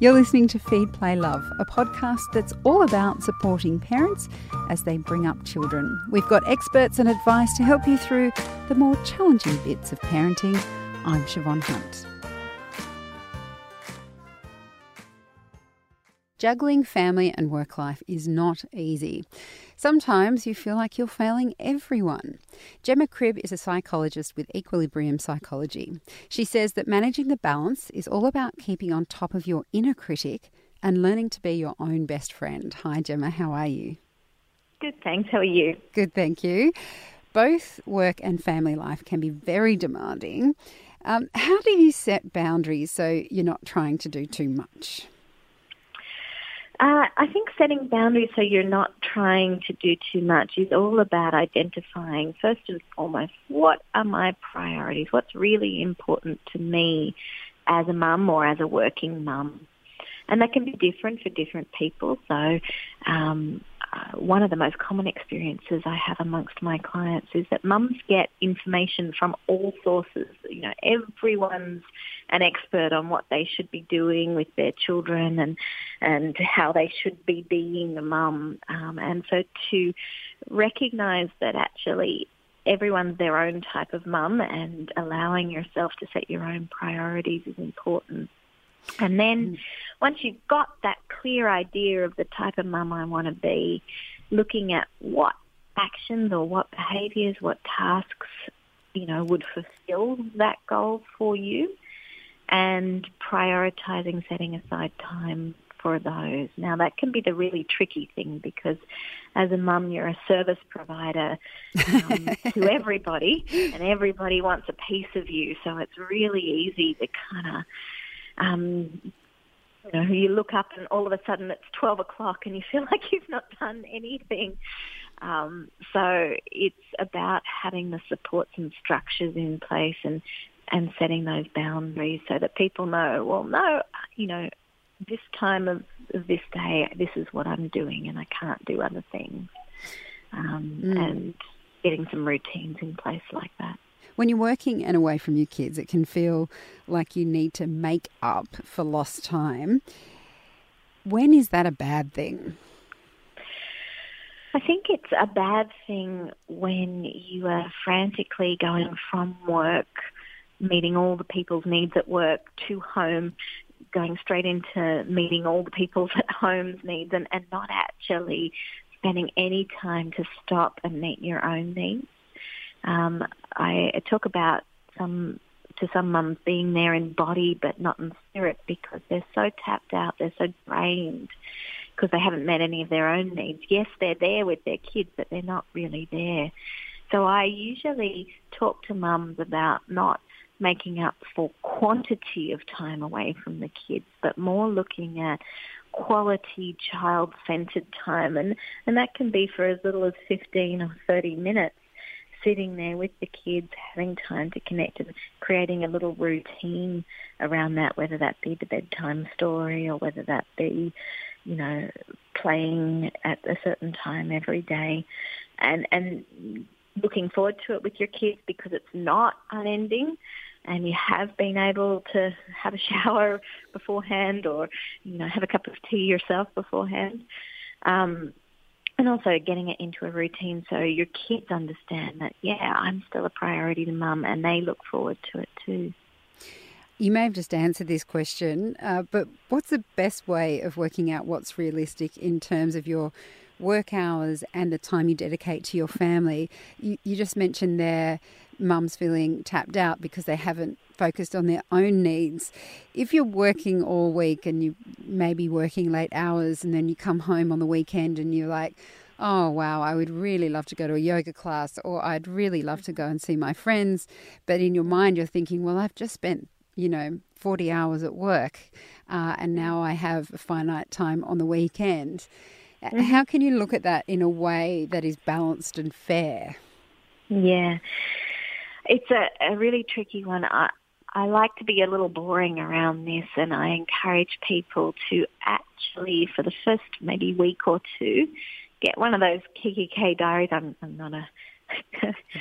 You're listening to Feed, Play, Love, a podcast that's all about supporting parents as they bring up children. We've got experts and advice to help you through the more challenging bits of parenting. I'm Siobhan Hunt. Juggling family and work life is not easy. Sometimes you feel like you're failing everyone. Gemma Cribb is a psychologist with Equilibrium Psychology. She says that managing the balance is all about keeping on top of your inner critic and learning to be your own best friend. Hi, Gemma, how are you? Good, thanks. How are you? Good, thank you. Both work and family life can be very demanding. Um, how do you set boundaries so you're not trying to do too much? Uh, I think setting boundaries so you're not trying to do too much is all about identifying, first and foremost, what are my priorities? What's really important to me as a mum or as a working mum? And that can be different for different people. So um, one of the most common experiences I have amongst my clients is that mums get information from all sources. You know, everyone's an expert on what they should be doing with their children and and how they should be being a mum. Um, and so to recognise that actually everyone's their own type of mum and allowing yourself to set your own priorities is important. And then mm. Once you've got that clear idea of the type of mum I want to be, looking at what actions or what behaviours, what tasks, you know, would fulfill that goal for you and prioritising setting aside time for those. Now that can be the really tricky thing because as a mum you're a service provider um, to everybody and everybody wants a piece of you so it's really easy to kind of um, you know, you look up and all of a sudden it's 12 o'clock and you feel like you've not done anything. Um, so it's about having the supports and structures in place and, and setting those boundaries so that people know, well, no, you know, this time of, of this day, this is what I'm doing and I can't do other things. Um, mm. And getting some routines in place like that when you're working and away from your kids, it can feel like you need to make up for lost time. When is that a bad thing? I think it's a bad thing when you are frantically going from work, meeting all the people's needs at work, to home, going straight into meeting all the people's at home's needs, and, and not actually spending any time to stop and meet your own needs. Um, I talk about some to some mums being there in body but not in spirit because they're so tapped out, they're so drained because they haven't met any of their own needs. Yes, they're there with their kids, but they're not really there. So I usually talk to mums about not making up for quantity of time away from the kids, but more looking at quality child-centered time. And, and that can be for as little as 15 or 30 minutes sitting there with the kids, having time to connect and creating a little routine around that, whether that be the bedtime story or whether that be, you know, playing at a certain time every day and, and looking forward to it with your kids because it's not unending and you have been able to have a shower beforehand or, you know, have a cup of tea yourself beforehand. Um, and also getting it into a routine so your kids understand that, yeah, I'm still a priority to mum and they look forward to it too. You may have just answered this question, uh, but what's the best way of working out what's realistic in terms of your work hours and the time you dedicate to your family? You, you just mentioned there mums feeling tapped out because they haven't focused on their own needs. If you're working all week and you may be working late hours and then you come home on the weekend and you're like, oh wow, I would really love to go to a yoga class or I'd really love to go and see my friends. But in your mind, you're thinking, well, I've just spent, you know, 40 hours at work uh, and now I have a finite time on the weekend. Mm-hmm. How can you look at that in a way that is balanced and fair? Yeah. It's a, a really tricky one. I, I like to be a little boring around this and I encourage people to actually, for the first maybe week or two, get one of those Kikki.K diaries. I'm, I'm not a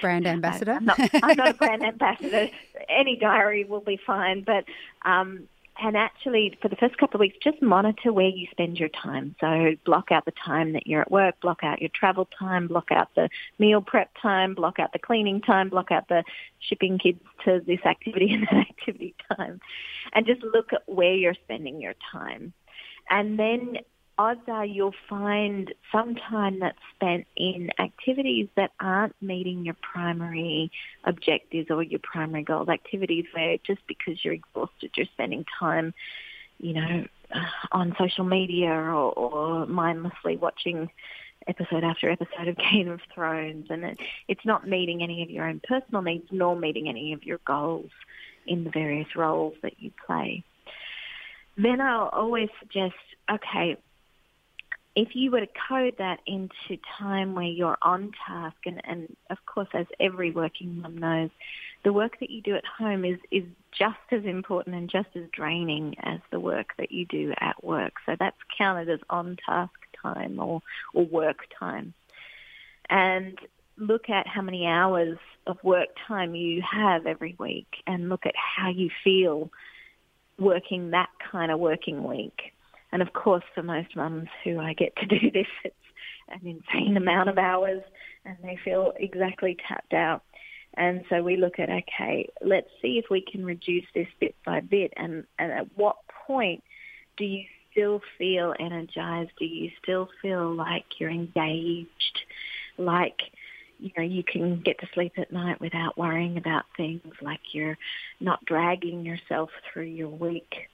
brand ambassador. I'm not, I'm not, a brand ambassador. Any diary will be fine, but um, and actually, for the first couple of weeks, just monitor where you spend your time. So block out the time that you're at work, block out your travel time, block out the meal prep time, block out the cleaning time, block out the shipping kids to this activity and that activity time. And just look at where you're spending your time. And then odds are you'll find some time that's spent in activities that aren't meeting your primary objectives or your primary goals, activities where just because you're exhausted, you're spending time, you know, uh, on social media or, or mindlessly watching episode after episode of Game of Thrones, and it, it's not meeting any of your own personal needs nor meeting any of your goals in the various roles that you play. Then I'll always suggest, okay, if you were to code that into time where you're on task, and, and of course, as every working mum knows, the work that you do at home is, is just as important and just as draining as the work that you do at work. So that's counted as on task time or, or work time. And look at how many hours of work time you have every week and look at how you feel working that kind of working week and of course, for most mums who I get to do this, it's an insane amount of hours and they feel exactly tapped out. And so we look at, okay, let's see if we can reduce this bit by bit. And, and at what point do you still feel energized? Do you still feel like you're engaged? Like, you know, you can get to sleep at night without worrying about things, like you're not dragging yourself through your week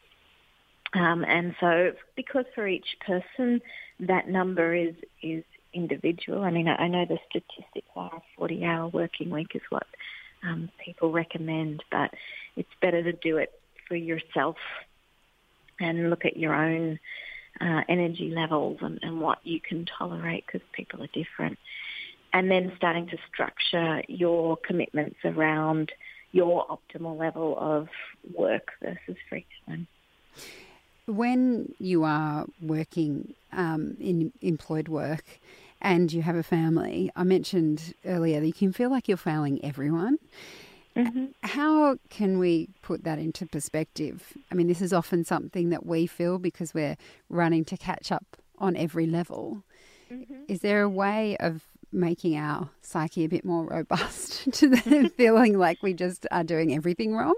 um, and so, because for each person that number is is individual. I mean, I, know the statistics are a 40-hour working week is what um, people recommend, but it's better to do it for yourself and look at your own uh, energy levels and, and what you can tolerate because people are different. And then starting to structure your commitments around your optimal level of work versus free time. When you are working um, in employed work and you have a family, I mentioned earlier that you can feel like you're failing everyone. Mm-hmm. How can we put that into perspective? I mean, this is often something that we feel because we're running to catch up on every level. Mm-hmm. Is there a way of making our psyche a bit more robust to the feeling like we just are doing everything wrong?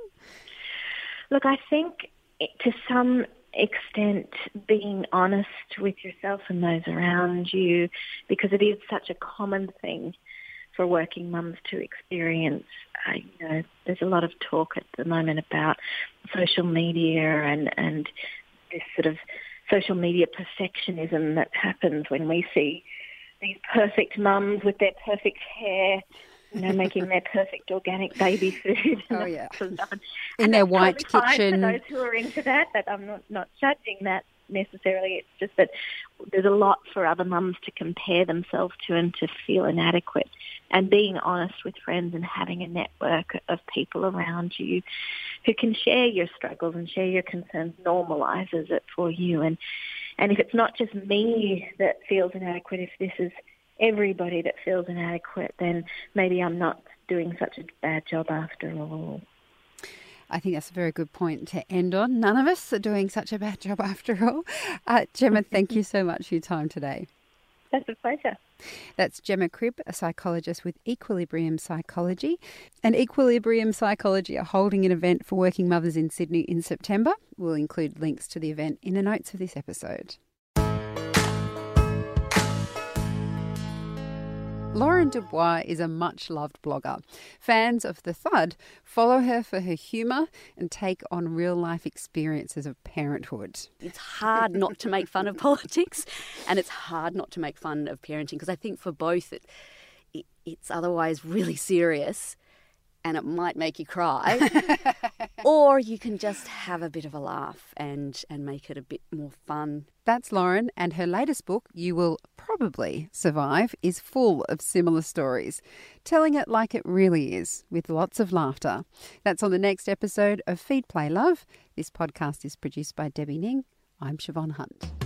Look, I think to some extent being honest with yourself and those around you because it is such a common thing for working mums to experience. Uh, you know, there's a lot of talk at the moment about social media and, and this sort of social media perfectionism that happens when we see these perfect mums with their perfect hair you know, making their perfect organic baby food. oh yeah, in their white kitchen. For those who are into that, but I'm not not judging that necessarily. It's just that there's a lot for other mums to compare themselves to and to feel inadequate. And being honest with friends and having a network of people around you who can share your struggles and share your concerns normalizes it for you. And and if it's not just me that feels inadequate, if this is everybody that feels inadequate, then maybe I'm not doing such a bad job after all. I think that's a very good point to end on. None of us are doing such a bad job after all. Uh, Gemma, thank you so much for your time today. That's a pleasure. That's Gemma Cribb, a psychologist with Equilibrium Psychology. And Equilibrium Psychology are holding an event for working mothers in Sydney in September. We'll include links to the event in the notes of this episode. Lauren Dubois is a much loved blogger. Fans of The Thud follow her for her humour and take on real life experiences of parenthood. It's hard not to make fun of politics and it's hard not to make fun of parenting because I think for both it, it, it's otherwise really serious and it might make you cry. or you can just have a bit of a laugh and, and make it a bit more fun. That's Lauren, and her latest book, You Will Probably Survive, is full of similar stories, telling it like it really is, with lots of laughter. That's on the next episode of Feed Play Love. This podcast is produced by Debbie Ning. I'm Siobhan Hunt.